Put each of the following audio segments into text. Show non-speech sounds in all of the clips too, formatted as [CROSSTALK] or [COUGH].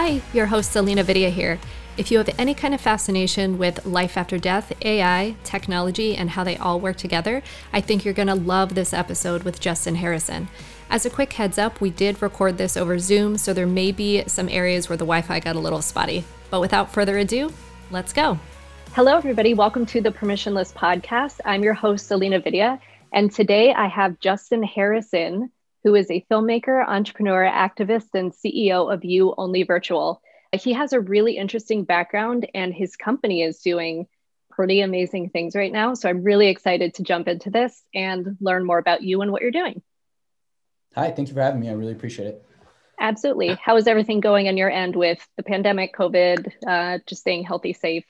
Hi, your host Selena Vidya here. If you have any kind of fascination with life after death, AI, technology, and how they all work together, I think you're going to love this episode with Justin Harrison. As a quick heads up, we did record this over Zoom, so there may be some areas where the Wi Fi got a little spotty. But without further ado, let's go. Hello, everybody. Welcome to the Permissionless Podcast. I'm your host, Selena Vidya, and today I have Justin Harrison, who is a filmmaker, entrepreneur, activist, and CEO of You Only Virtual. He has a really interesting background, and his company is doing pretty amazing things right now. So I'm really excited to jump into this and learn more about you and what you're doing. Hi, thank you for having me. I really appreciate it. Absolutely. How is everything going on your end with the pandemic, COVID, uh, just staying healthy, safe?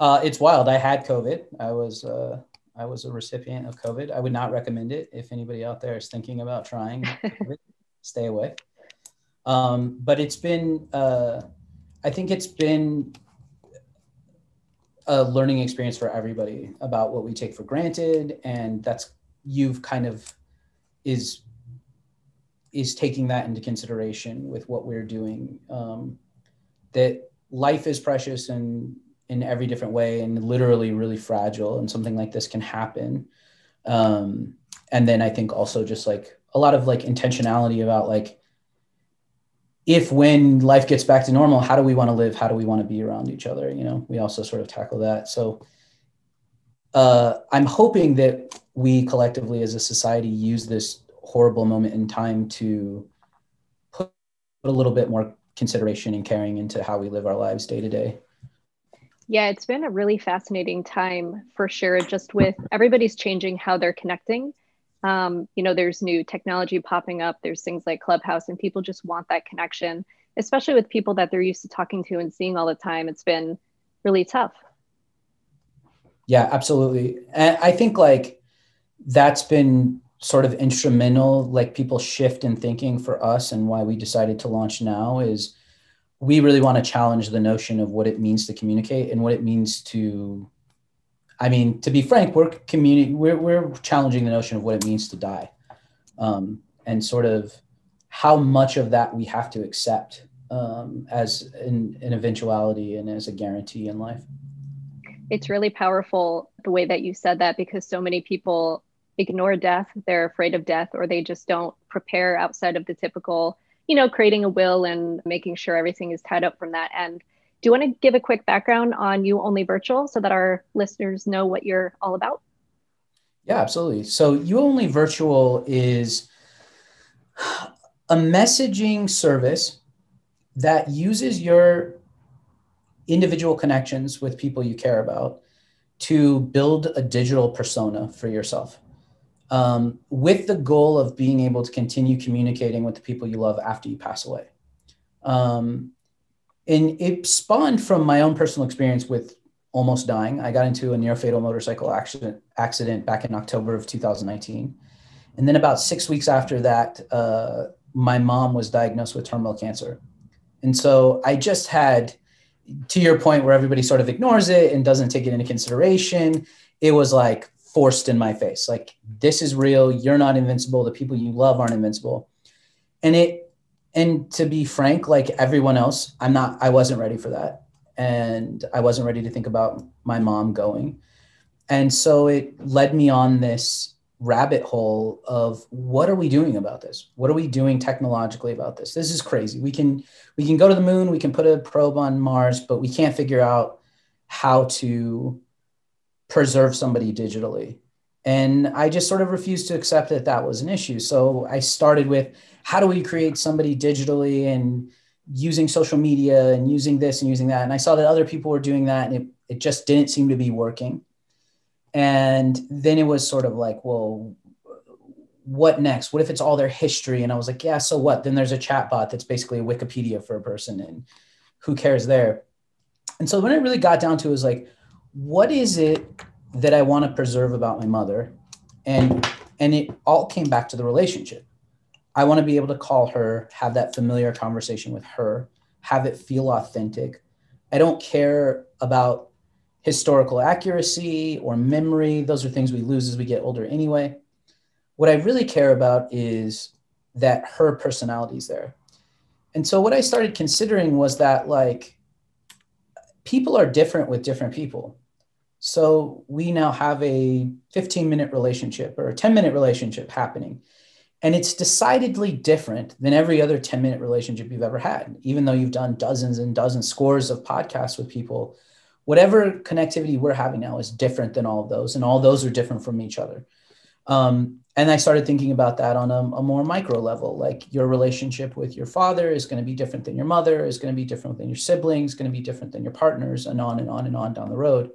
Uh, it's wild. I had COVID. I was uh, I was a recipient of COVID. I would not recommend it if anybody out there is thinking about trying. [LAUGHS] Stay away. Um, but it's been. Uh, I think it's been a learning experience for everybody about what we take for granted, and that's you've kind of is is taking that into consideration with what we're doing. Um, that life is precious and in every different way and literally really fragile and something like this can happen. Um, and then i think also just like a lot of like intentionality about like if when life gets back to normal how do we want to live? How do we want to be around each other? You know we also sort of tackle that. So uh, i'm hoping that we collectively as a society use this horrible moment in time to put a little bit more consideration and caring into how we live our lives day to day yeah, it's been a really fascinating time for sure, just with everybody's changing how they're connecting. Um, you know, there's new technology popping up, there's things like Clubhouse, and people just want that connection, especially with people that they're used to talking to and seeing all the time. It's been really tough. Yeah, absolutely. And I think like that's been sort of instrumental, like people shift in thinking for us and why we decided to launch now is we really want to challenge the notion of what it means to communicate and what it means to i mean to be frank we're community we're, we're challenging the notion of what it means to die. Um, and sort of how much of that we have to accept um, as an, an eventuality and as a guarantee in life. It's really powerful the way that you said that because so many people ignore death they're afraid of death or they just don't prepare outside of the typical you know, creating a will and making sure everything is tied up from that end. Do you want to give a quick background on You Only Virtual so that our listeners know what you're all about? Yeah, absolutely. So, You Only Virtual is a messaging service that uses your individual connections with people you care about to build a digital persona for yourself um, with the goal of being able to continue communicating with the people you love after you pass away. Um, and it spawned from my own personal experience with almost dying. I got into a near fatal motorcycle accident, accident back in October of 2019. And then about six weeks after that, uh, my mom was diagnosed with terminal cancer. And so I just had, to your point where everybody sort of ignores it and doesn't take it into consideration, it was like forced in my face. Like this is real. You're not invincible. The people you love aren't invincible. And it and to be frank like everyone else i'm not i wasn't ready for that. And i wasn't ready to think about my mom going. And so it led me on this rabbit hole of what are we doing about this? What are we doing technologically about this? This is crazy. We can we can go to the moon. We can put a probe on mars but we can't figure out how to preserve somebody digitally. And I just sort of refused to accept that that was an issue. So I started with how do we create somebody digitally and using social media and using this and using that. And I saw that other people were doing that and it, it just didn't seem to be working. And then it was sort of like, well, what next? What if it's all their history? And I was like, yeah, so what? Then there's a chatbot that's basically a Wikipedia for a person and who cares there? And so when it really got down to it was like, what is it that I want to preserve about my mother? And and it all came back to the relationship. I want to be able to call her, have that familiar conversation with her, have it feel authentic. I don't care about historical accuracy or memory. Those are things we lose as we get older anyway. What I really care about is that her personality is there. And so what I started considering was that like people are different with different people. So we now have a 15 minute relationship or a 10 minute relationship happening. And it's decidedly different than every other 10 minute relationship you've ever had, even though you've done dozens and dozens, scores of podcasts with people. Whatever connectivity we're having now is different than all of those, and all those are different from each other. Um, and I started thinking about that on a, a, more micro level. Like your relationship with your father is going to be different than your mother, is going to be different than your siblings, going to be different than your partners, and on and on and on down the road.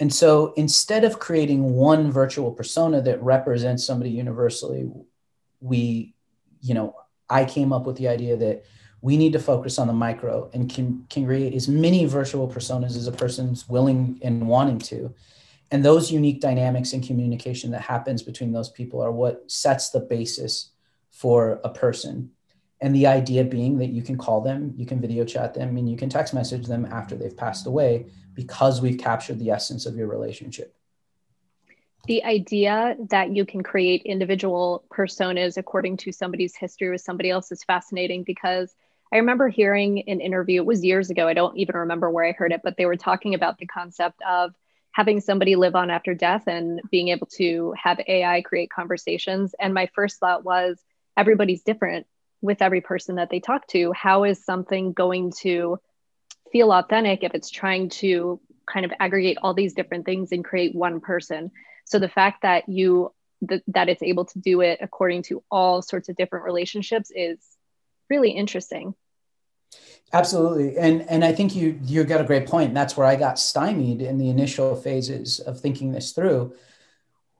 And so instead of creating one virtual persona that represents somebody universally, we, you know, I came up with the idea that we need to focus on the micro and can, can create as many virtual personas as a person's willing and wanting to. And those unique dynamics and communication that happens between those people are what sets the basis for a person. And the idea being that you can call them, you can video chat them, and you can text message them after they've passed away because we've captured the essence of your relationship. The idea that you can create individual personas according to somebody's history with somebody else is fascinating because I remember hearing an interview, it was years ago, I don't even remember where I heard it, but they were talking about the concept of having somebody live on after death and being able to have AI create conversations. And my first thought was everybody's different with every person that they talk to. How is something going to feel authentic if it's trying to kind of aggregate all these different things and create one person? So the fact that you th- that it's able to do it according to all sorts of different relationships is really interesting. Absolutely, and and I think you you got a great point. And that's where I got stymied in the initial phases of thinking this through,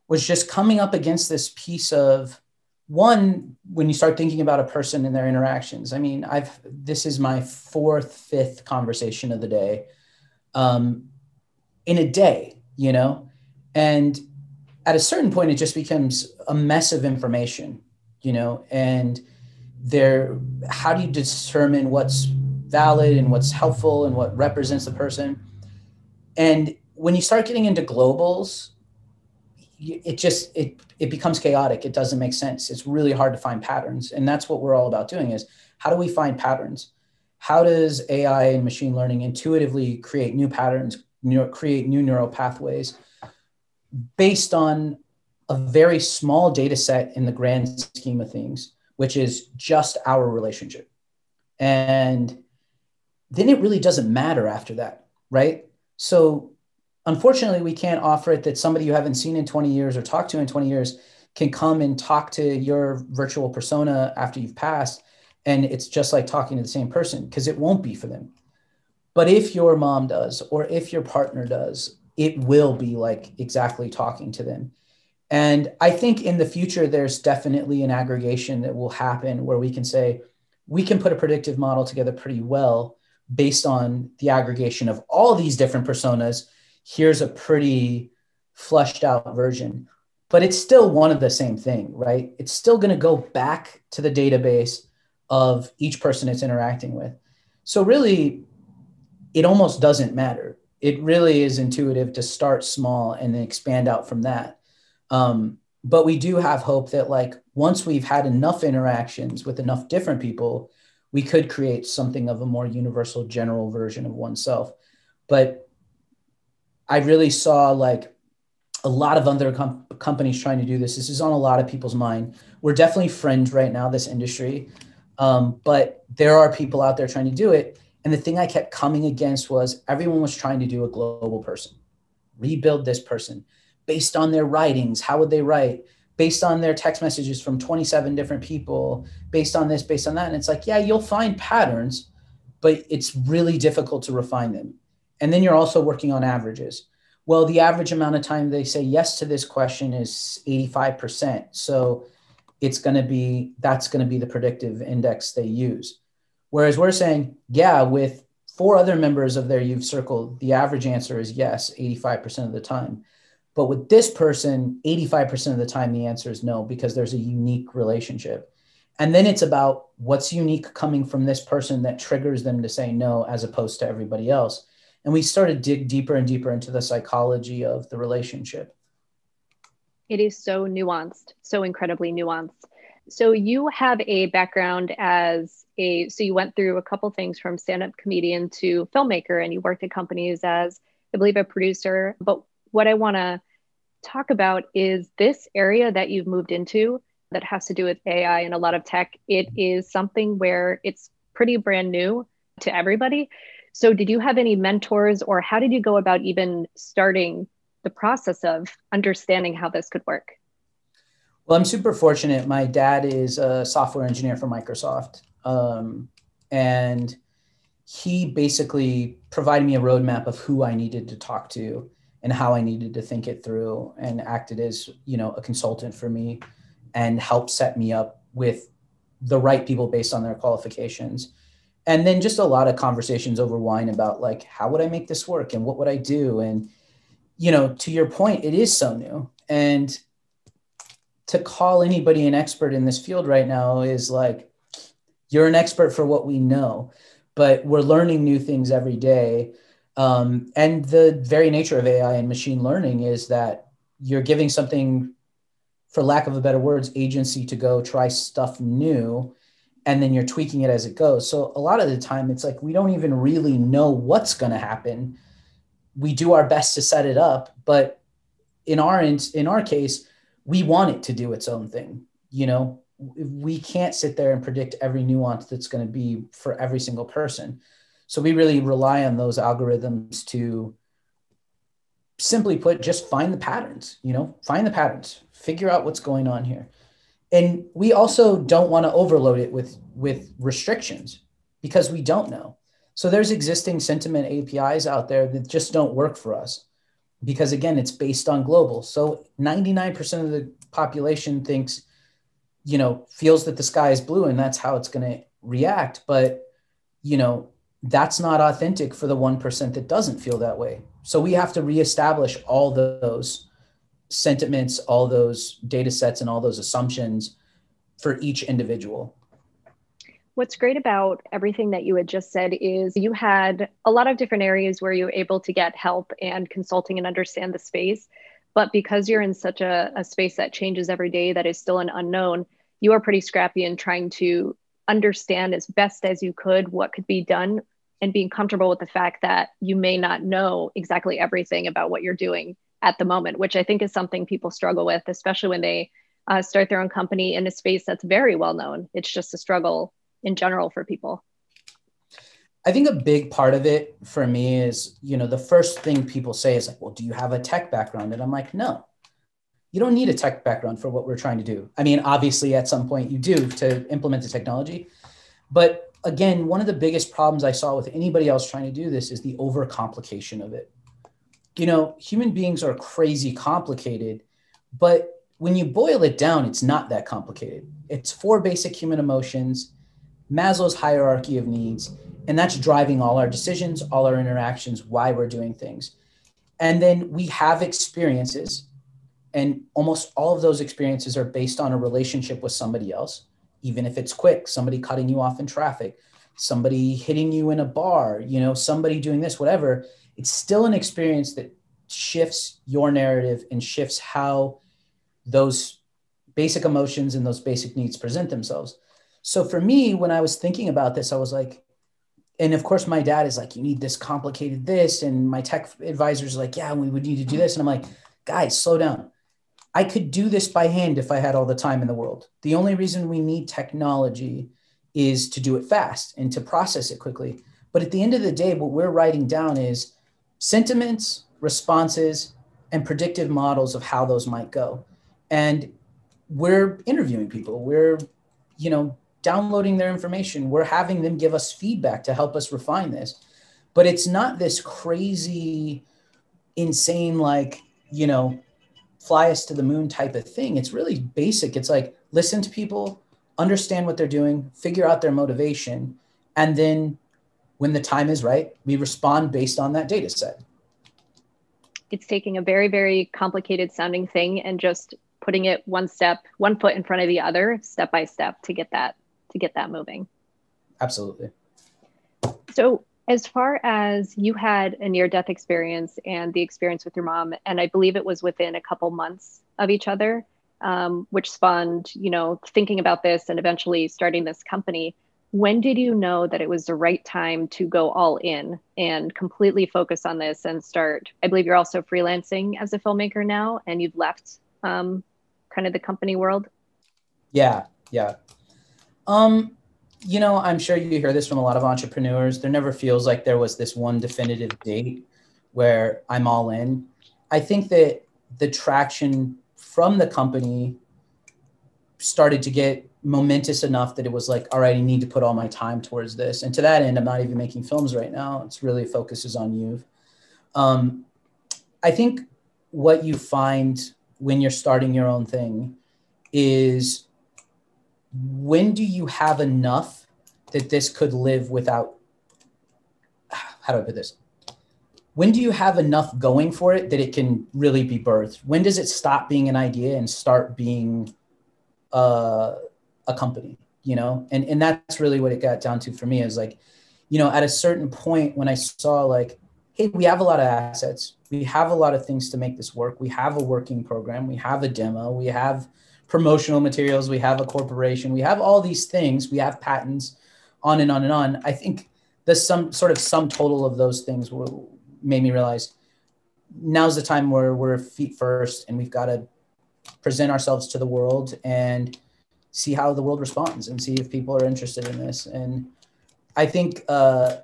was just coming up against this piece of one when you start thinking about a person and their interactions. I mean, I've this is my fourth, fifth conversation of the day, um, in a day, you know, and at a certain point, it just becomes a mess of information, you know, and there. How do you determine what's valid and what's helpful and what represents the person. And when you start getting into globals, it just it it becomes chaotic. It doesn't make sense. It's really hard to find patterns, and that's what we're all about doing. Is how do we find patterns? How does AI and machine learning intuitively create new patterns, new, create new neural pathways based on a very small data set in the grand scheme of things, which is just our relationship. And then it really doesn't matter after that, right? So unfortunately, we can't offer it that somebody you haven't seen in 20 years or talked to in 20 years can come and talk to your virtual persona after you've passed. And it's just like talking to the same person because it won't be for them. But if your mom does, or if your partner does, it will be like exactly talking to them. And I think in the future, there's definitely an aggregation that will happen where we can say, we can put a predictive model together pretty well based on the aggregation of all these different personas, here's a pretty flushed out version. But it's still one of the same thing, right? It's still going to go back to the database of each person it's interacting with. So, really, it almost doesn't matter. It really is intuitive to start small and then expand out from that. Um, but we do have hope that, like, once we've had enough interactions with enough different people, we could create something of a more universal general version of oneself but i really saw like a lot of other com- companies trying to do this. This is on a lot of people's mind. We're definitely fringe right now this industry. Um, but there are people out there trying to do it. And the thing i kept coming against was everyone was trying to do a global person. Rebuild this person based on their writings. How would they write? Based on their text messages from 27 different people, based on this, based on that. And it's like, yeah, you'll find patterns, but it's really difficult to refine them. And then you're also working on averages. Well, the average amount of time they say yes to this question is 85%. So it's going to be, that's going to be the predictive index they use. Whereas we're saying, yeah, with four other members of their youth circle, the average answer is yes, 85% of the time. But with this person, 85% of the time, the answer is no, because there's a unique relationship. And then it's about what's unique coming from this person that triggers them to say no, as opposed to everybody else. And we started to dig deeper and deeper into the psychology of the relationship. It is so nuanced, so incredibly nuanced. So you have a background as a so you went through a couple things from stand-up comedian to filmmaker and you worked at companies as I believe a producer. But what I want to talk about is this area that you've moved into that has to do with AI and a lot of tech. It is something where it's pretty brand new to everybody. So, did you have any mentors, or how did you go about even starting the process of understanding how this could work? Well, I'm super fortunate. My dad is a software engineer for Microsoft. Um, and he basically provided me a roadmap of who I needed to talk to and how I needed to think it through and acted as, you know, a consultant for me and helped set me up with the right people based on their qualifications. And then just a lot of conversations over wine about like how would I make this work and what would I do? And you know, to your point, it is so new. And to call anybody an expert in this field right now is like you're an expert for what we know but we're learning new things every day. Um, and the very nature of ai and machine learning is that you're giving something for lack of a better words agency to go try stuff new and then you're tweaking it as it goes. So a lot of the time it's like we don't even really know what's going to happen. We do our best to set it up but in our in our case we want it to do its own thing you know? We can't sit there and predict every nuance that's going to be for every single person. So we really rely on those algorithms to simply put just find the patterns you know? Find the patterns. Figure out what's going on here and we also don't want to overload it with with restrictions because we don't know. So there's existing sentiment apis out there that just don't work for us because again it's based on global. So 99% of the population thinks you know feels that the sky is blue and that's how it's going to react. But you know that's not authentic for the 1% that doesn't feel that way. So we have to reestablish all those sentiments all those data sets and all those assumptions for each individual What's great about everything that you had just said is you had a lot of different areas where you were able to get help and consulting and understand the space. But because you're in such a, a space that changes every day, that is still an unknown, you are pretty scrappy in trying to understand as best as you could what could be done and being comfortable with the fact that you may not know exactly everything about what you're doing at the moment, which I think is something people struggle with, especially when they uh, start their own company in a space that's very well known. It's just a struggle in general for people? I think a big part of it for me is, you know, the first thing people say is like, well, do you have a tech background? And I'm like, no, you don't need a tech background for what we're trying to do. I mean, obviously, at some point you do to implement the technology. But again, one of the biggest problems I saw with anybody else trying to do this is the overcomplication of it. You know, human beings are crazy complicated, but when you boil it down, it's not that complicated. It's four basic human emotions Maslow's hierarchy of needs. And that's driving all our decisions, all our interactions, why we're doing things. And then we have experiences, and almost all of those experiences are based on a relationship with somebody else, even if it's quick, somebody cutting you off in traffic, somebody hitting you in a bar, you know, somebody doing this, whatever. It's still an experience that shifts your narrative and shifts how those basic emotions and those basic needs present themselves. So for me, when I was thinking about this, I was like, and of course, my dad is like, you need this complicated this. And my tech advisor is like, yeah, we would need to do this. And I'm like, guys, slow down. I could do this by hand if I had all the time in the world. The only reason we need technology is to do it fast and to process it quickly. But at the end of the day, what we're writing down is sentiments, responses, and predictive models of how those might go. And we're interviewing people. We're, you know, downloading their information. We're having them give us feedback to help us refine this. But it's not this crazy, insane, like, you know, fly us to the moon type of thing. It's really basic. It's like listen to people, understand what they're doing, figure out their motivation, and then when the time is right, we respond based on that data set. It's taking a very, very complicated sounding thing and just putting it one step, one foot in front of the other, step by step to get that to get that moving. Absolutely. So, as far as you had a near death experience and the experience with your mom, and I believe it was within a couple months of each other, um, which spawned, you know, thinking about this and eventually starting this company. When did you know that it was the right time to go all in and completely focus on this and start? I believe you're also freelancing as a filmmaker now, and you've left um, kind of the company world. Yeah, yeah. Um, you know, I'm sure you hear this from a lot of entrepreneurs. There never feels like there was this one definitive date where I'm all in. I think that the traction from the company started to get momentous enough that it was like, all right, I need to put all my time towards this. And to that end, I'm not even making films right now. It's really focuses on you. Um, I think what you find when you're starting your own thing is when do you have enough that this could live without how do I put this? When do you have enough going for it that it can really be birthed? When does it stop being an idea and start being uh, a company? You know, and and that's really what it got down to for me is like, you know, at a certain point when I saw like, hey, we have a lot of assets, we have a lot of things to make this work, we have a working program, we have a demo, we have promotional materials, we have a corporation, we have all these things, we have patents, on and on and on. I think the some sort of sum total of those things will, made me realize now's the time where we're feet first and we've got to present ourselves to the world and see how the world responds and see if people are interested in this. And I think uh,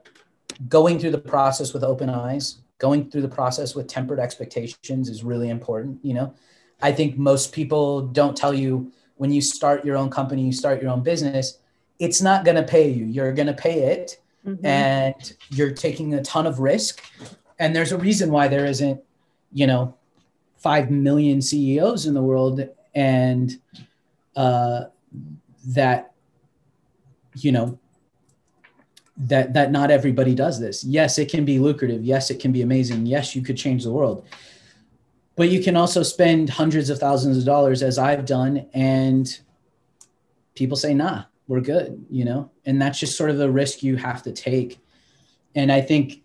going through the process with open eyes, going through the process with tempered expectations is really important. You know, I think most people don't tell you when you start your own company, you start your own business, it's not going to pay you. You're going to pay it mm-hmm. and you're taking a ton of risk. And there's a reason why there isn't, you know, 5 million CEOs in the world and uh, that, you know, that that not everybody does this. Yes, it can be lucrative. Yes, it can be amazing. Yes, you could change the world but you can also spend hundreds of thousands of dollars as I've done and people say nah we're good you know and that's just sort of the risk you have to take and I think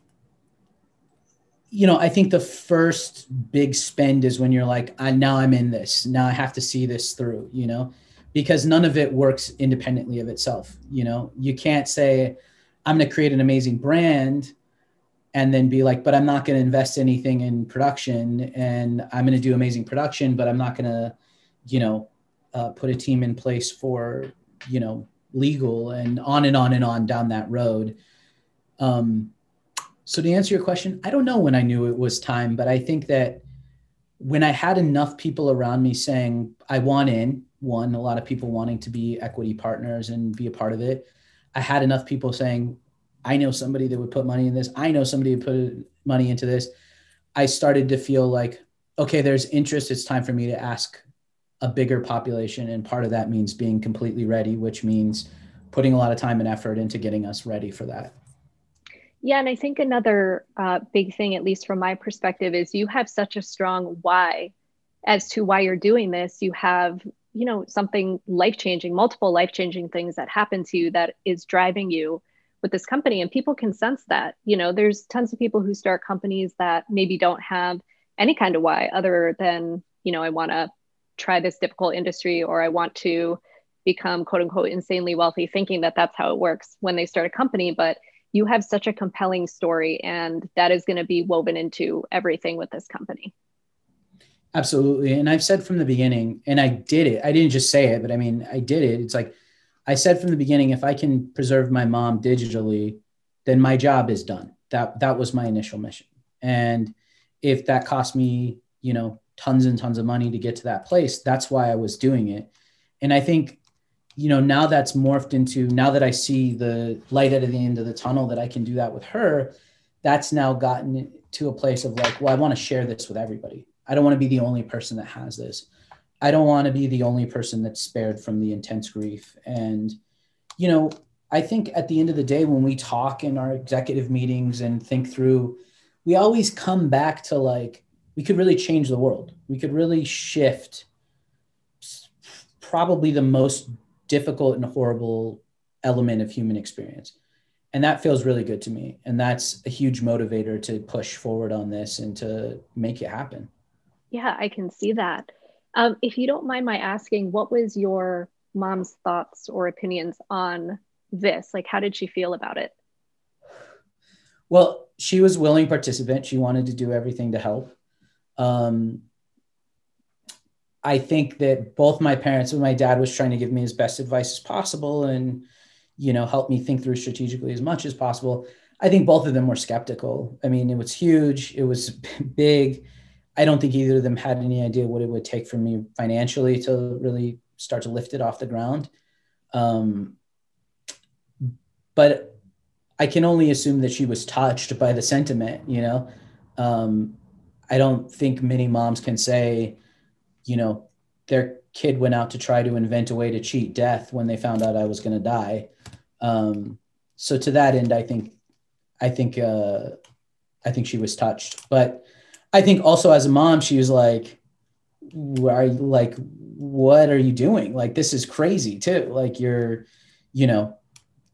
you know I think the first big spend is when you're like I now I'm in this now I have to see this through you know because none of it works independently of itself you know you can't say I'm going to create an amazing brand and then be like, but I'm not going to invest anything in production and I'm going to do amazing production, but I'm not going to, you know, uh, put a team in place for, you know, legal and on and on and on down that road. Um, so to answer your question, I don't know when I knew it was time, but I think that when I had enough people around me saying, I want in, one, a lot of people wanting to be equity partners and be a part of it. I had enough people saying, I know somebody that would put money in this. I know somebody would put money into this. I started to feel like, okay, there's interest. It's time for me to ask a bigger population. And part of that means being completely ready, which means putting a lot of time and effort into getting us ready for that. Yeah, and I think another uh, big thing, at least from my perspective, is you have such a strong why as to why you're doing this. You have, you know, something life changing, multiple life changing things that happen to you that is driving you with this company. And people can sense that you know there's tons of people who start companies that maybe don't have any kind of why other than you know i want to try this difficult industry or i want to become quote unquote insanely wealthy thinking that that's how it works when they start a company. But you have such a compelling story and that is going to be woven into everything with this company absolutely and i've said from the beginning and i did it i didn't just say it but i mean i did it it's like I said from the beginning, if I can preserve my mom digitally, then my job is done. That that was my initial mission. And if that cost me, you know, tons and tons of money to get to that place, that's why I was doing it. And I think, you know, now that's morphed into now that I see the light at the end of the tunnel that I can do that with her, that's now gotten to a place of like, well, I want to share this with everybody. I don't want to be the only person that has this. I don't want to be the only person that's spared from the intense grief. And, you know, I think at the end of the day, when we talk in our executive meetings and think through, we always come back to like, we could really change the world. We could really shift probably the most difficult and horrible element of human experience. And that feels really good to me. And that's a huge motivator to push forward on this and to make it happen. Yeah, I can see that. Um, if you don't mind my asking, what was your mom's thoughts or opinions on this? Like, how did she feel about it? Well, she was willing participant. She wanted to do everything to help. Um, I think that both my parents and my dad was trying to give me as best advice as possible and, you know, help me think through strategically as much as possible. I think both of them were skeptical. I mean, it was huge, it was [LAUGHS] big. I don't think either of them had any idea what it would take for me financially to really start to lift it off the ground. Um, but I can only assume that she was touched by the sentiment, you know. Um, I don't think many moms can say, you know, their kid went out to try to invent a way to cheat death when they found out I was going to die. Um, so to that end, I think, I think, uh, I think she was touched. But I think also as a mom, she was like, "Are you like, what are you doing? Like, this is crazy too. Like, you're, you know,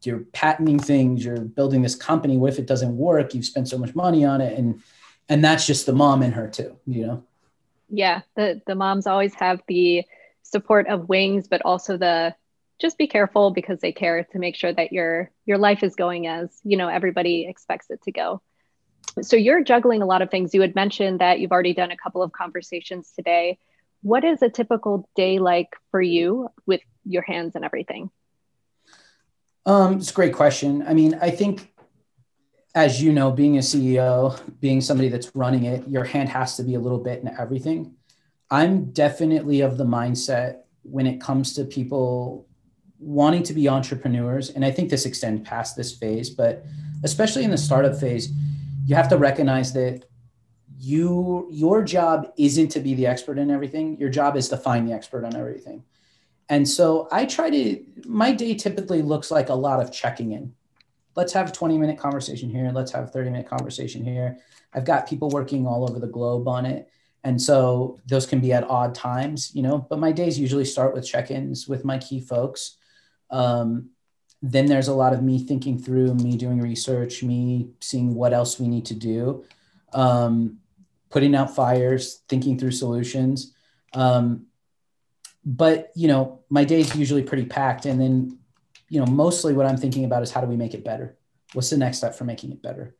you're patenting things, you're building this company. What if it doesn't work? You've spent so much money on it, and and that's just the mom in her too, you know." yeah the the moms always have the support of wings but also the just be careful because they care to make sure that your your life is going as you know everybody expects it to go so you're juggling a lot of things. You had mentioned that you've already done a couple of conversations today. What is a typical day like for you with your hands and everything? Um, it's a great question. I mean i think as you know, being a CEO, being somebody that's running it, your hand has to be a little bit in everything. I'm definitely of the mindset when it comes to people wanting to be entrepreneurs, and I think this extends past this phase, but especially in the startup phase, you have to recognize that you your job isn't to be the expert in everything. Your job is to find the expert on everything. And so I try to my day typically looks like a lot of checking in let's have a 20 minute conversation here. Let's have a 30 minute conversation here. I've got people working all over the globe on it. And so those can be at odd times, you know, but my days usually start with check ins with my key folks. Um, then there's a lot of me thinking through, me doing research, me seeing what else we need to do, um, putting out fires, thinking through solutions. Um, but you know, my day's usually pretty packed, and then you know, mostly what I'm thinking about is how do we make it better? What's the next step for making it better?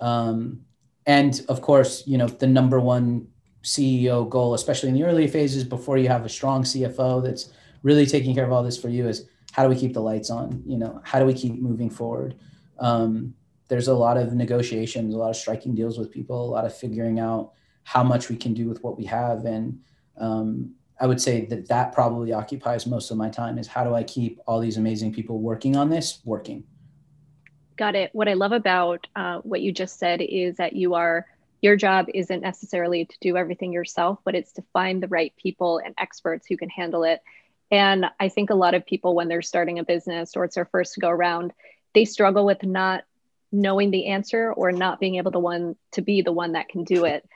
Um, and of course, you know, the number one CEO goal, especially in the early phases before you have a strong CFO that's really taking care of all this for you, is how do we keep the lights on? You know, how do we keep moving forward? Um, there's a lot of negotiations, a lot of striking deals with people, a lot of figuring out how much we can do with what we have, and um, I would say that that probably occupies most of my time is how do I keep all these amazing people working on this working? Got it. What I love about uh, what you just said is that you are your job isn't necessarily to do everything yourself, but it's to find the right people and experts who can handle it. And I think a lot of people, when they're starting a business or it's their first go around, they struggle with not knowing the answer or not being able to one to be the one that can do it.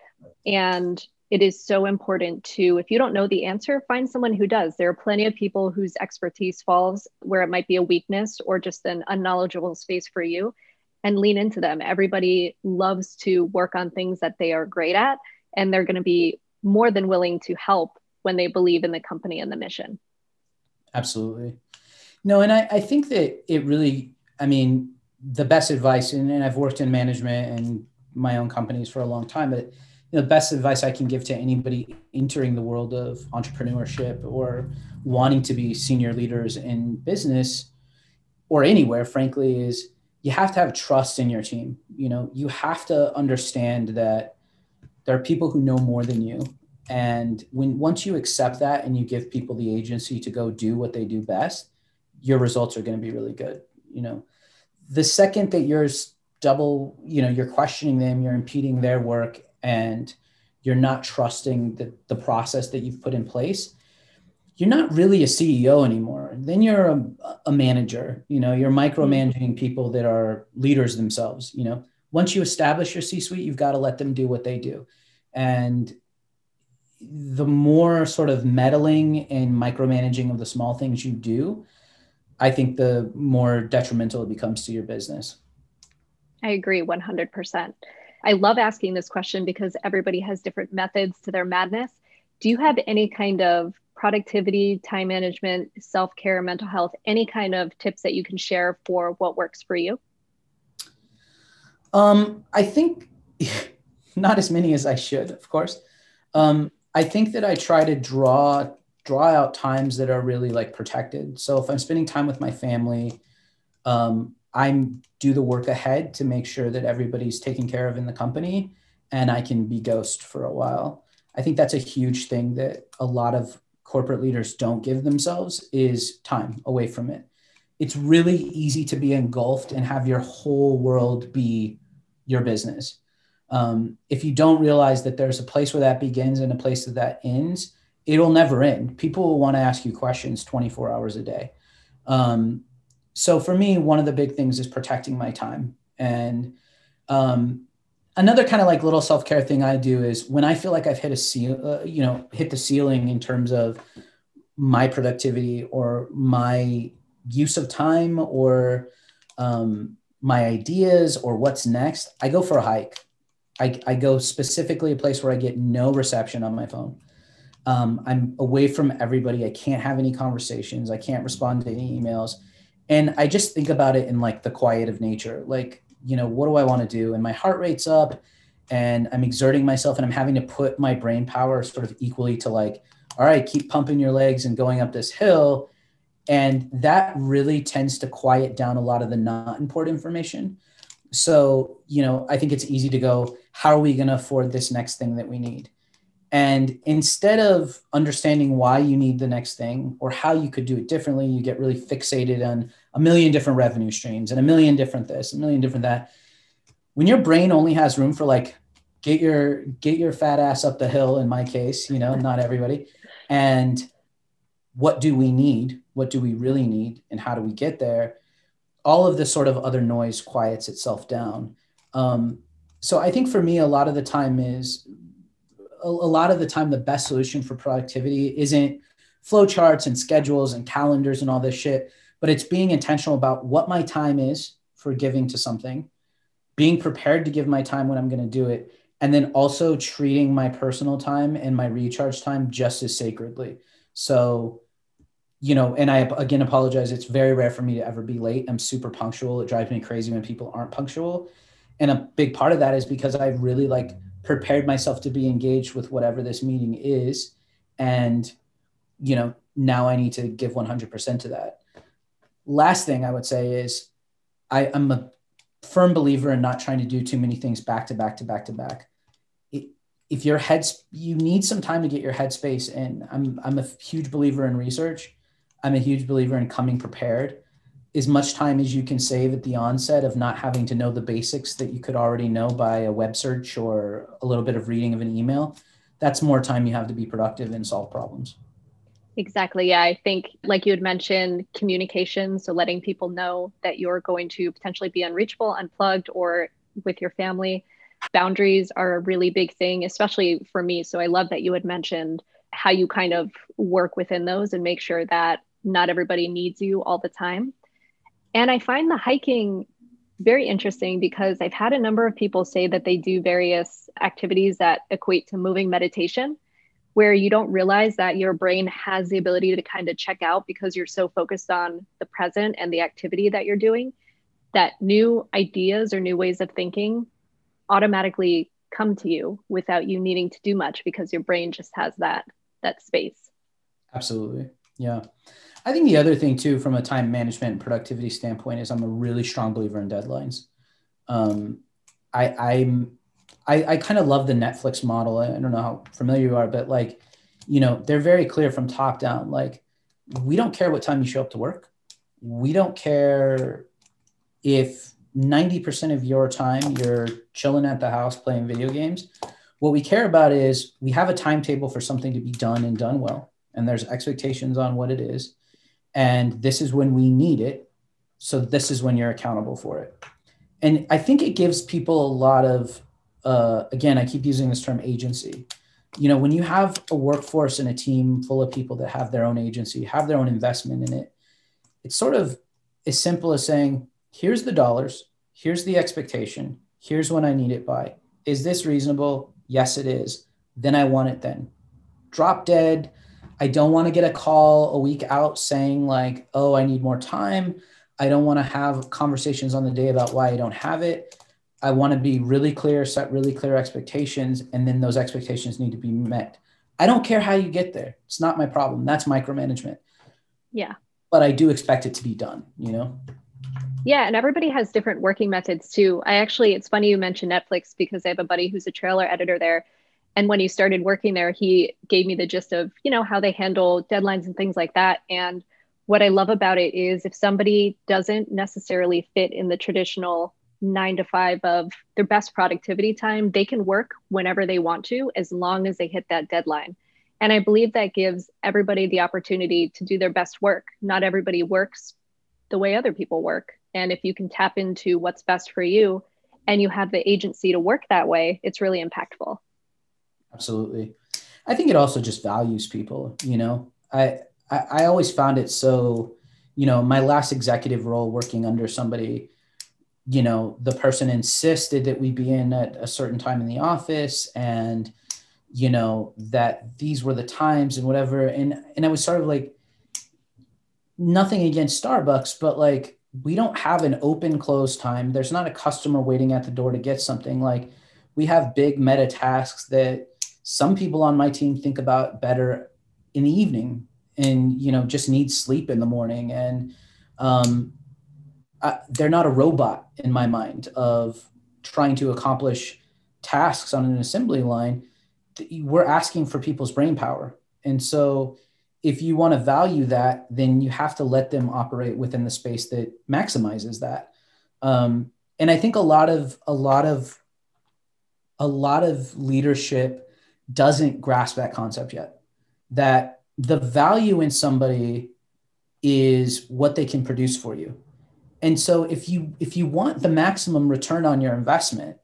And it is so important to if you don't know the answer find someone who does. There are plenty of people whose expertise falls where it might be a weakness or just an unknowledgeable space for you and lean into them. Everybody loves to work on things that they are great at and they're going to be more than willing to help when they believe in the company and the mission absolutely no and i, I think that it really i mean the best advice and, and i've worked in management and my own companies for a long time but the best advice I can give to anybody entering the world of entrepreneurship or wanting to be senior leaders in business or anywhere, frankly, is you have to have trust in your team. You know, you have to understand that there are people who know more than you. And when once you accept that and you give people the agency to go do what they do best, your results are going to be really good. You know, the second that you're double, you know, you're questioning them, you're impeding their work and you're not trusting the, the process that you've put in place you're not really a ceo anymore. Then you're a, a manager you know you're micromanaging people that are leaders themselves you know. Once you establish your c suite you've got to let them do what they do. And the more sort of meddling and micromanaging of the small things you do i think the more detrimental it becomes to your business i agree 100% I love asking this question because everybody has different methods to their madness. do you have any kind of productivity, time management, self care, mental health, any kind of tips that you can share for what works for you? Um, I think [LAUGHS] not as many as I should, of course. Um, I think that I try to draw draw out times that are really like protected. So if I'm spending time with my family, um, I do the work ahead to make sure that everybody's taken care of in the company, and I can be ghost for a while. I think that's a huge thing that a lot of corporate leaders don't give themselves is time away from it. It's really easy to be engulfed and have your whole world be your business. Um, if you don't realize that there's a place where that begins and a place that that ends, it'll never end. People will want to ask you questions 24 hours a day. Um, so for me, one of the big things is protecting my time. And um, another kind of like little self care thing I do is when I feel like I've hit a seal, uh, you know, hit the ceiling in terms of my productivity or my use of time or um, my ideas or what's next, I go for a hike. I, I go specifically a place where I get no reception on my phone. Um, I'm away from everybody. I can't have any conversations. I can't respond to any emails. And I just think about it in like the quiet of nature. Like, you know, what do I want to do? And my heart rate's up and I'm exerting myself and I'm having to put my brain power sort of equally to like, all right, keep pumping your legs and going up this hill. And that really tends to quiet down a lot of the not important information. So, you know, I think it's easy to go, how are we going to afford this next thing that we need? And instead of understanding why you need the next thing or how you could do it differently, you get really fixated on a million different revenue streams and a million different this, a million different that. When your brain only has room for like get your get your fat ass up the hill in my case, you know, not everybody. And what do we need? What do we really need? And how do we get there? All of this sort of other noise quiets itself down. Um, so I think for me, a lot of the time is a, a lot of the time the best solution for productivity isn't flowcharts and schedules and calendars and all this shit, but it's being intentional about what my time is for giving to something, being prepared to give my time when I'm going to do it, and then also treating my personal time and my recharge time just as sacredly. So, you know, and I again apologize. It's very rare for me to ever be late. I'm super punctual. It drives me crazy when people aren't punctual. And a big part of that is because I really like prepared myself to be engaged with whatever this meeting is and you know now i need to give 100% to that last thing i would say is I, i'm a firm believer in not trying to do too many things back to back to back to back if your heads you need some time to get your headspace in i'm i'm a huge believer in research i'm a huge believer in coming prepared. As much time as you can save at the onset of not having to know the basics that you could already know by a web search or a little bit of reading of an email that's more time you have to be productive and solve problems. Exactly. Yeah i think like you had mentioned communication so letting people know that you're going to potentially be unreachable unplugged or with your family. Boundaries are a really big thing especially for me. So i love that you had mentioned how you kind of work within those and make sure that not everybody needs you all the time. And I find the hiking very interesting because I've had a number of people say that they do various activities that equate to moving meditation, where you don't realize that your brain has the ability to kind of check out because you're so focused on the present and the activity that you're doing that new ideas or new ways of thinking automatically come to you without you needing to do much because your brain just has that that space. Absolutely yeah I think the other thing too, from a time management and productivity standpoint, is I'm a really strong believer in deadlines. Um, I, I'm, I, I kind of love the Netflix model. I don't know how familiar you are, but like, you know, they're very clear from top down. Like, we don't care what time you show up to work. We don't care if 90% of your time you're chilling at the house playing video games. What we care about is we have a timetable for something to be done and done well. And there's expectations on what it is. And this is when we need it. So this is when you're accountable for it. And i think it gives people a lot of uh, again i keep using this term agency. You know when you have a workforce and a team full of people that have their own agency have their own investment in it it's sort of as simple as saying here's the dollars. Here's the expectation. Here's when i need it by. Is this reasonable? Yes it is. Then i want it then. Drop dead. I don't want to get a call a week out saying, like, oh, I need more time. I don't want to have conversations on the day about why I don't have it. I want to be really clear, set really clear expectations, and then those expectations need to be met. I don't care how you get there. It's not my problem. That's micromanagement. Yeah. But I do expect it to be done, you know? Yeah, and everybody has different working methods too. I actually, it's funny you mentioned Netflix because I have a buddy who's a trailer editor there. And when he started working there, he gave me the gist of, you know, how they handle deadlines and things like that. And what I love about it is if somebody doesn't necessarily fit in the traditional nine to five of their best productivity time, they can work whenever they want to as long as they hit that deadline. And I believe that gives everybody the opportunity to do their best work. Not everybody works the way other people work. And if you can tap into what's best for you and you have the agency to work that way, it's really impactful. Absolutely. I think it also just values people, you know. I I, I always found it so, you know, my last executive role working under somebody, you know, the person insisted that we be in at a certain time in the office and you know that these were the times and whatever and and I was sort of like nothing against Starbucks but like we don't have an open close time there's not a customer waiting at the door to get something like we have big meta tasks that some people on my team think about better in the evening and you know just need sleep in the morning. And um, I, they're not a robot in my mind of trying to accomplish tasks on an assembly line. We're asking for people's brain power. And so if you want to value that then you have to let them operate within the space that maximizes that. Um, and i think a lot of a lot of a lot of leadership doesn't grasp that concept yet. That the value in somebody is what they can produce for you. And so if you if you want the maximum return on your investment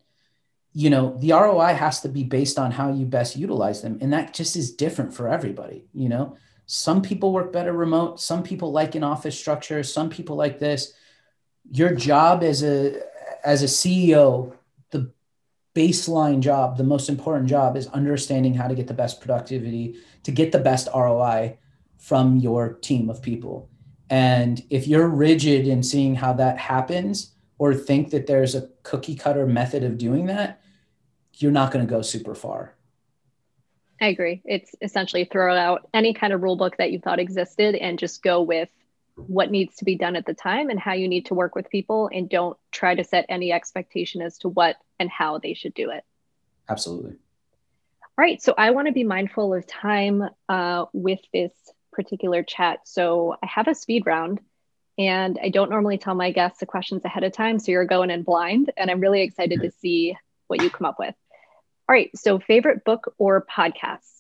you know the roi has to be based on how you best utilize them. And that just is different for everybody you know? Some people work better remote. Some people like an office structure. Some people like this. Your job as a as a ceo baseline job, the most important job is understanding how to get the best productivity, to get the best ROI from your team of people. And if you're rigid in seeing how that happens or think that there's a cookie cutter method of doing that, you're not going to go super far. I agree. It's essentially throw out any kind of rule book that you thought existed and just go with what needs to be done at the time and how you need to work with people and don't try to set any expectation as to what and how they should do it. Absolutely. All right so i want to be mindful of time uh, with this particular chat. So i have a speed round and i don't normally tell my guests the questions ahead of time so you're going in blind and i'm really excited to see what you come up with. All right so favorite book or podcast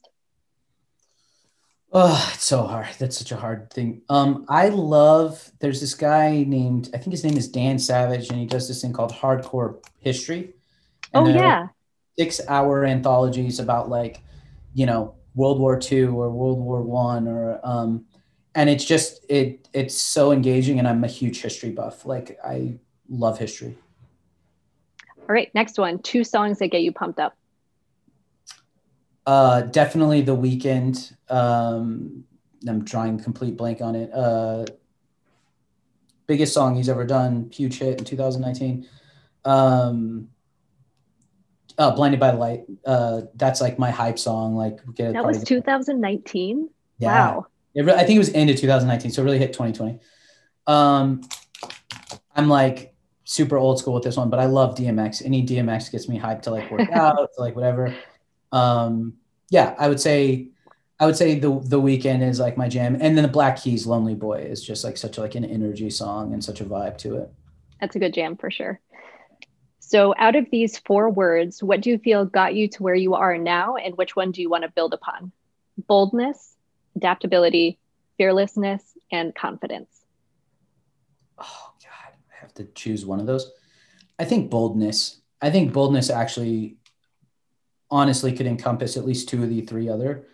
Oh, it's so hard. That's such a hard thing. Um, I love. There's this guy named I think his name is Dan Savage, and he does this thing called Hardcore History. And oh yeah. Six hour anthologies about like, you know, World War II or World War One or um, and it's just it it's so engaging, and I'm a huge history buff. Like I love history. All right, next one. Two songs that get you pumped up. Uh, definitely the Weeknd. Um, I'm drawing complete blank on it. Uh, biggest song he's ever done, huge hit in 2019. Um, uh, Blinded by the Light. Uh, that's like my hype song. Like get that was 2019. Yeah. Wow. It I think it was ended 2019, so it really hit 2020. Um, I'm like super old school with this one, but I love DMX. Any DMX gets me hyped to like work [LAUGHS] out, to like whatever um, yeah, I would say I would say the the Weeknd is like my jam, and then the Black Keys "Lonely Boy" is just like such like an energy song and such a vibe to it. That's a good jam for sure. So, out of these four words, what do you feel got you to where you are now, and which one do you want to build upon? Boldness, adaptability, fearlessness, and confidence. Oh God, I have to choose one of those. I think boldness. I think boldness actually honestly could encompass at least two of the three other.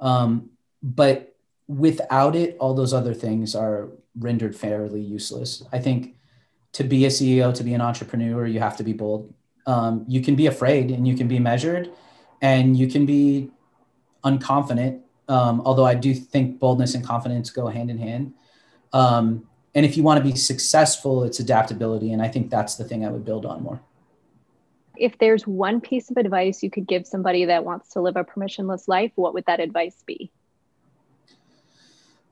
Um, but without it, all those other things are rendered fairly useless. I think to be a CEO, to be an entrepreneur, you have to be bold. Um, you can be afraid and you can be measured and you can be unconfident. Um, although I do think boldness and confidence go hand in hand. Um, and if you want to be successful, it's adaptability. And I think that's the thing I would build on more. If there's one piece of advice you could give somebody that wants to live a permissionless life, what would that advice be?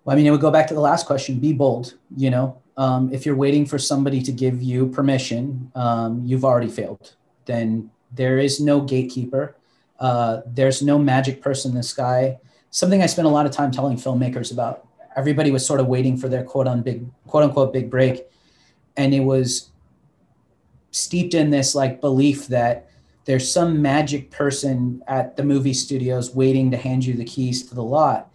Well, I mean, it would go back to the last question be bold. You know, um, if you're waiting for somebody to give you permission, um, you've already failed. Then there is no gatekeeper. Uh, there's no magic person in the sky. Something I spent a lot of time telling filmmakers about. Everybody was sort of waiting for their quote on big quote unquote big break, and it was steeped in this like belief that there's some magic person at the movie studios waiting to hand you the keys to the lot,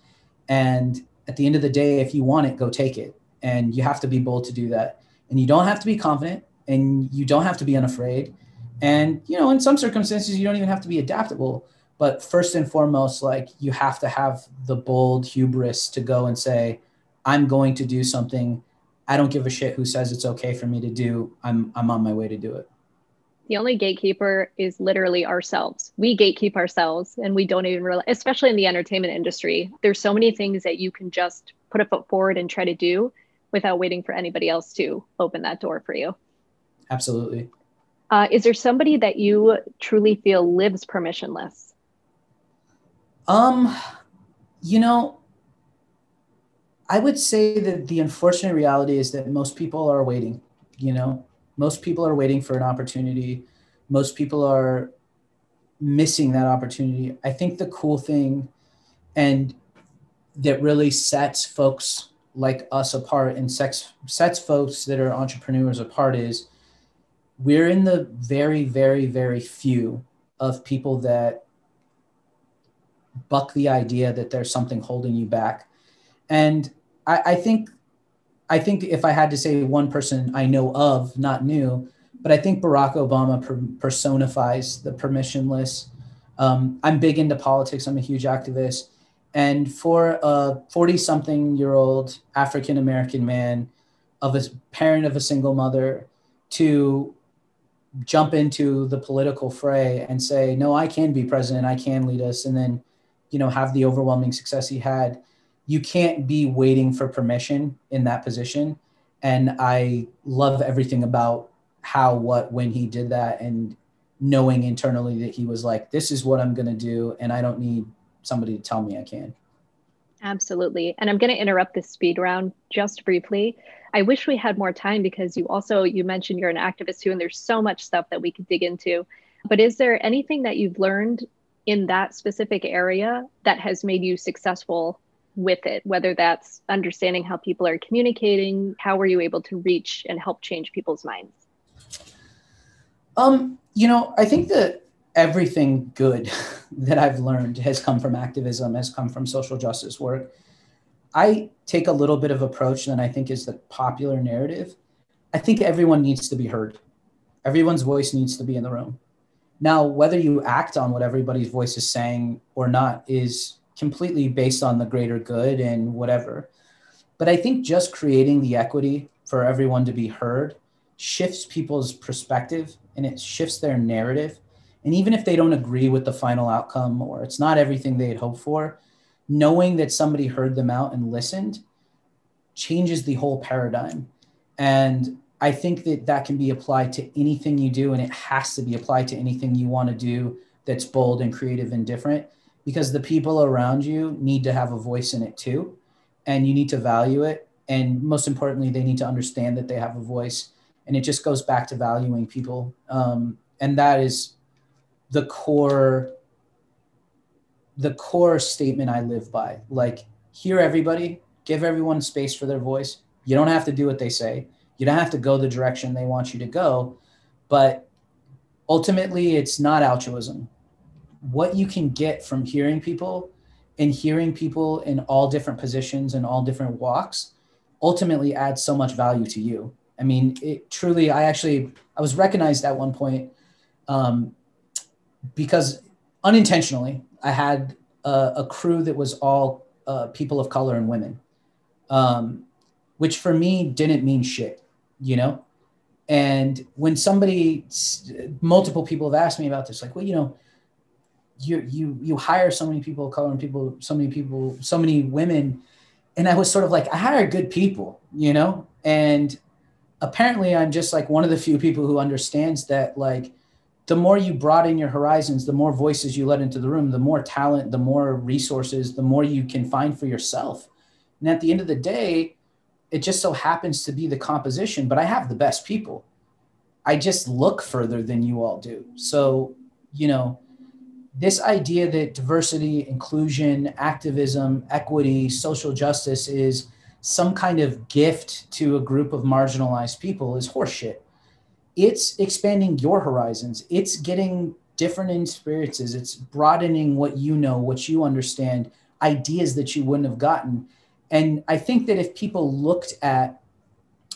and at the end of the day, if you want it, go take it, and you have to be bold to do that, and you don't have to be confident, and you don't have to be unafraid and, you know, in some circumstances, you don't even have to be adaptable. But first and foremost, like you have to have the bold hubris to go and say, I'm going to do something. I don't give a shit who says it's okay for me to do. I'm, I'm on my way to do it. The only gatekeeper is literally ourselves. We gatekeep ourselves and we don't even realize, especially in the entertainment industry, there's so many things that you can just put a foot forward and try to do without waiting for anybody else to open that door for you. Absolutely. Uh, is there somebody that you truly feel lives permissionless? Um, you know, I would say that the unfortunate reality is that most people are waiting. You know, most people are waiting for an opportunity. Most people are missing that opportunity. I think the cool thing and that really sets folks like us apart and sets sets folks that are entrepreneurs apart is we're in the very, very, very few of people that buck the idea that there's something holding you back. And I, I think I think if I had to say one person I know of, not new, but I think Barack Obama per- personifies the permissionless. Um, I'm big into politics. I'm a huge activist. And for a 40 something year old African American man, of a parent of a single mother, to jump into the political fray and say, no, I can be president, I can lead us, and then, you know, have the overwhelming success he had. You can't be waiting for permission in that position. And I love everything about how, what, when he did that, and knowing internally that he was like, this is what I'm going to do, and I don't need somebody to tell me I can. Absolutely. And I'm going to interrupt this speed round just briefly. I wish we had more time because you also you mentioned you're an activist too and there's so much stuff that we could dig into. But is there anything that you've learned in that specific area that has made you successful with it, whether that's understanding how people are communicating, how were you able to reach and help change people's minds? Um, you know, I think that everything good [LAUGHS] that I've learned has come from activism, has come from social justice work. I take a little bit of approach that I think is the popular narrative. I think everyone needs to be heard. Everyone's voice needs to be in the room. Now, whether you act on what everybody's voice is saying or not is completely based on the greater good and whatever. But I think just creating the equity for everyone to be heard shifts people's perspective and it shifts their narrative and even if they don't agree with the final outcome or it's not everything they had hoped for, knowing that somebody heard them out and listened changes the whole paradigm. And I think that that can be applied to anything you do, and it has to be applied to anything you want to do that's bold and creative and different because the people around you need to have a voice in it too. And you need to value it. And most importantly, they need to understand that they have a voice. And it just goes back to valuing people. Um, and that is the core the core statement I live by. Like, hear everybody, give everyone space for their voice. You don't have to do what they say. You don't have to go the direction they want you to go. But ultimately, it's not altruism. What you can get from hearing people and hearing people in all different positions and all different walks ultimately adds so much value to you. I mean, it truly, I actually, I was recognized at one point um, because unintentionally, I had a, a crew that was all uh, people of color and women, um, which for me didn't mean shit, you know? And when somebody, multiple people have asked me about this, like, well, you know, you you you hire so many people of color and people so many people so many women. And i was sort of like i hire good people you know? And apparently i'm just like one of the few people who understands that like the more you broaden your horizons the more voices you let into the room the more talent the more resources the more you can find for yourself. And at the end of the day it just so happens to be the composition but i have the best people. I just look further than you all do. So you know this idea that diversity, inclusion, activism, equity, social justice is some kind of gift to a group of marginalized people is horseshit. It's expanding your horizons. It's getting different experiences. It's broadening what you know, what you understand, ideas that you wouldn't have gotten. And I think that if people looked at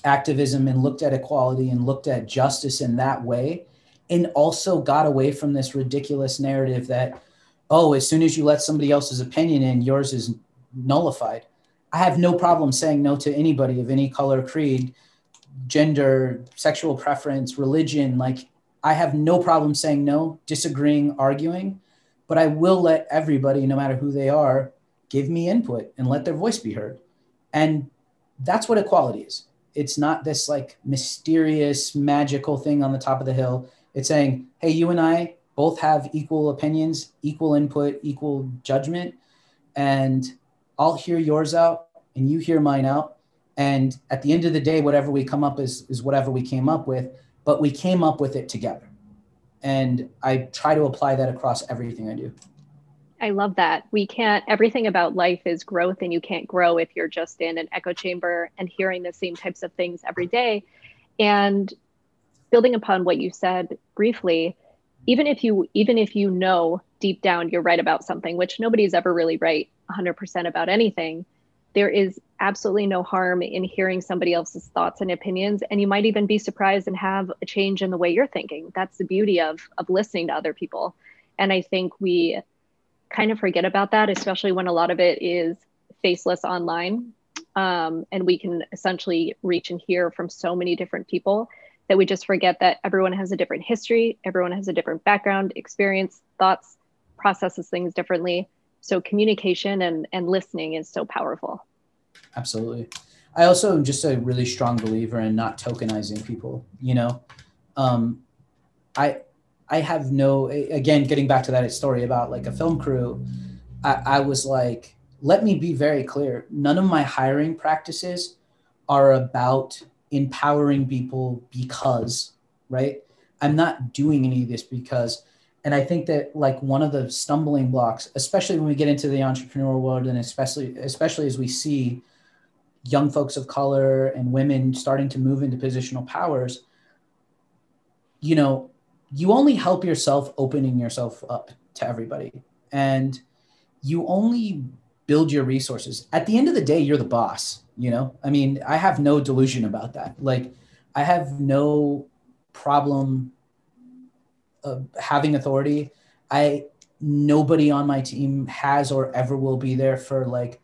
activism and looked at equality and looked at justice in that way, and also got away from this ridiculous narrative that oh as soon as you let somebody else's opinion in yours is nullified. I have no problem saying no to anybody of any color creed gender sexual preference religion. Like i have no problem saying no disagreeing arguing but i will let everybody no matter who they are give me input and let their voice be heard. And that's what equality is. It's not this like mysterious magical thing on the top of the hill it's saying, hey, you and I both have equal opinions, equal input, equal judgment, and I'll hear yours out and you hear mine out. And at the end of the day, whatever we come up is, is whatever we came up with, but we came up with it together. And I try to apply that across everything I do. I love that. We can't, everything about life is growth, and you can't grow if you're just in an echo chamber and hearing the same types of things every day. And building upon what you said briefly, even if you even if you know deep down you're right about something, which nobody's ever really right 100% about anything, there is absolutely no harm in hearing somebody else's thoughts and opinions and you might even be surprised and have a change in the way you're thinking. That's the beauty of of listening to other people. And I think we kind of forget about that, especially when a lot of it is faceless online. Um, and we can essentially reach and hear from so many different people that we just forget that everyone has a different history, everyone has a different background, experience, thoughts, processes things differently. So communication and, and listening is so powerful. Absolutely. I also am just a really strong believer in not tokenizing people, you know. Um, I I have no again getting back to that story about like a film crew, I, I was like, let me be very clear. None of my hiring practices are about empowering people because, right? I'm not doing any of this because, and I think that like one of the stumbling blocks, especially when we get into the entrepreneurial world, and especially especially as we see young folks of color and women starting to move into positional powers, you know, you only help yourself opening yourself up to everybody, and you only build your resources. At the end of the day, you're the boss you know? I mean i have no delusion about that. Like i have no problem uh, having authority. I nobody on my team has or ever will be there for like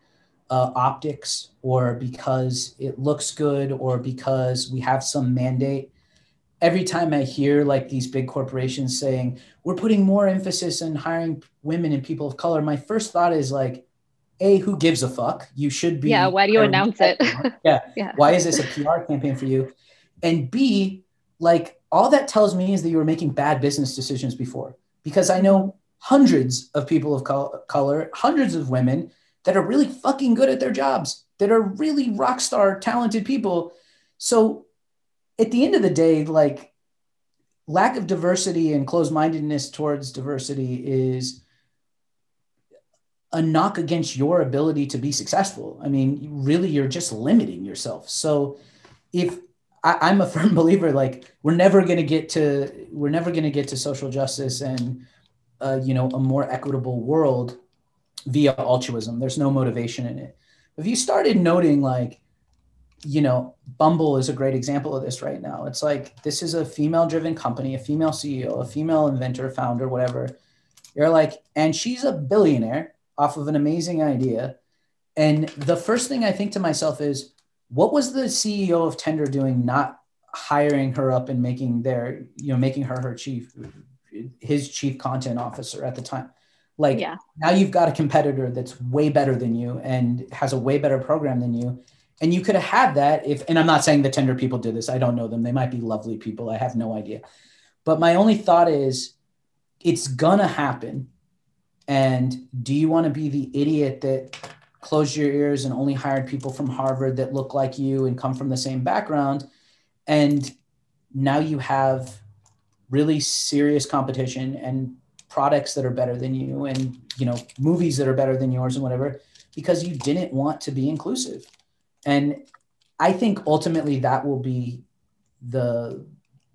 uh, optics or because it looks good or because we have some mandate. Every time i hear like these big corporations saying we're putting more emphasis on hiring women and people of color my first thought is like a who gives a fuck? You should be yeah why do you announce it? [LAUGHS] yeah. yeah. Why is this a pr campaign for you? And b like all that tells me is that you were making bad business decisions before. Because i know hundreds of people of color hundreds of women that are really fucking good at their jobs that are really rock star talented people. So at the end of the day like lack of diversity and closed-mindedness towards diversity is a knock against your ability to be successful. I mean, really, you're just limiting yourself. So if I, am a [LAUGHS] firm believer, like we're never going to get to, we're never going to get to social justice and, uh, you know, a more equitable world via altruism. There's no motivation in it. If you started noting like, you know, Bumble is a great example of this right now. It's like this is a female driven company, a female CEO, a female inventor, founder, whatever. You're like, and she's a billionaire off of an amazing idea. And the first thing I think to myself is, what was the CEO of Tinder doing not hiring her up and making their, you know, making her her chief, his chief content officer at the time? Like yeah. now you've got a competitor that's way better than you and has a way better program than you. And you could have had that if, and I'm not saying the Tinder people did this. I don't know them. They might be lovely people. I have no idea. But my only thought is it's gonna happen. And do you want to be the idiot that closed your ears and only hired people from Harvard that look like you and come from the same background? And now you have really serious competition and products that are better than you and you know movies that are better than yours and whatever because you didn't want to be inclusive and i think ultimately that will be the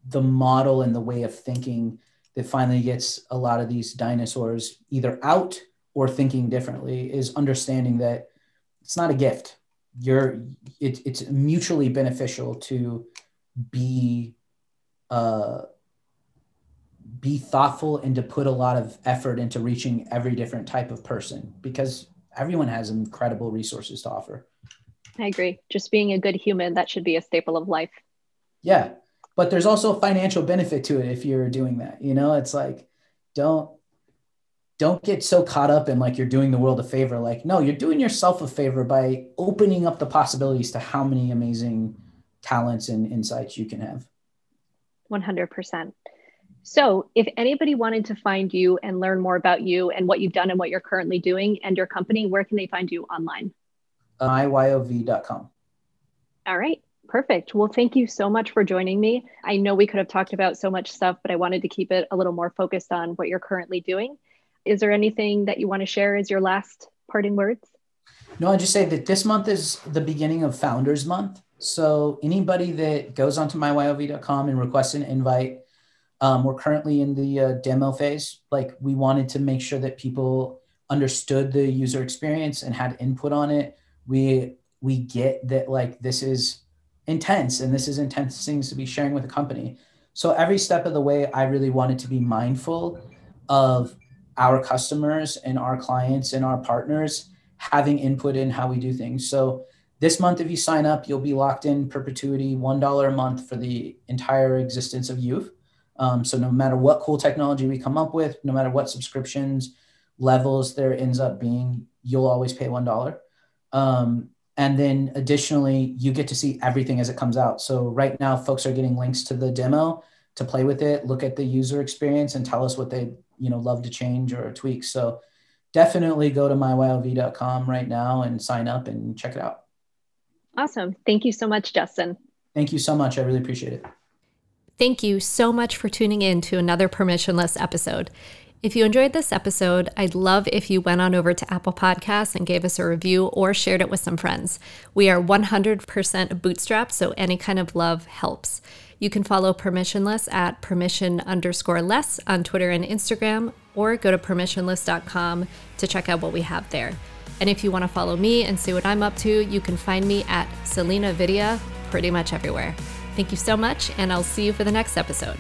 the model and the way of thinking that finally gets a lot of these dinosaurs either out or thinking differently is understanding that it's not a gift you're it, it's mutually beneficial to be uh be thoughtful and to put a lot of effort into reaching every different type of person because everyone has incredible resources to offer. I agree. Just being a good human, that should be a staple of life. Yeah. But there's also a financial benefit to it if you're doing that. You know, it's like don't don't get so caught up in like you're doing the world a favor. Like, no, you're doing yourself a favor by opening up the possibilities to how many amazing talents and insights you can have. 100%. So, if anybody wanted to find you and learn more about you and what you've done and what you're currently doing and your company, where can they find you online? myyov.com. All right, perfect. Well, thank you so much for joining me. I know we could have talked about so much stuff, but I wanted to keep it a little more focused on what you're currently doing. Is there anything that you want to share as your last parting words? No, I just say that this month is the beginning of Founders Month. So anybody that goes onto myyov.com and requests an invite, um, we're currently in the uh, demo phase. Like we wanted to make sure that people understood the user experience and had input on it. We we get that like this is intense and this is intense things to be sharing with a company. So every step of the way, I really wanted to be mindful of our customers and our clients and our partners having input in how we do things. So this month, if you sign up, you'll be locked in perpetuity, $1 a month for the entire existence of youth. Um, so no matter what cool technology we come up with, no matter what subscriptions levels there ends up being, you'll always pay one dollar. Um, and then additionally, you get to see everything as it comes out. So right now, folks are getting links to the demo to play with it, look at the user experience, and tell us what they you know love to change or tweak. So definitely go to myyov.com right now and sign up and check it out. Awesome. Thank you so much, Justin. Thank you so much. I really appreciate it. Thank you so much for tuning in to another permissionless episode. If you enjoyed this episode, I'd love if you went on over to Apple Podcasts and gave us a review or shared it with some friends. We are 100% bootstrapped, so any kind of love helps. You can follow Permissionless at permission underscore less on Twitter and Instagram, or go to permissionless.com to check out what we have there. And if you want to follow me and see what I'm up to, you can find me at Selena Vidya pretty much everywhere. Thank you so much, and I'll see you for the next episode.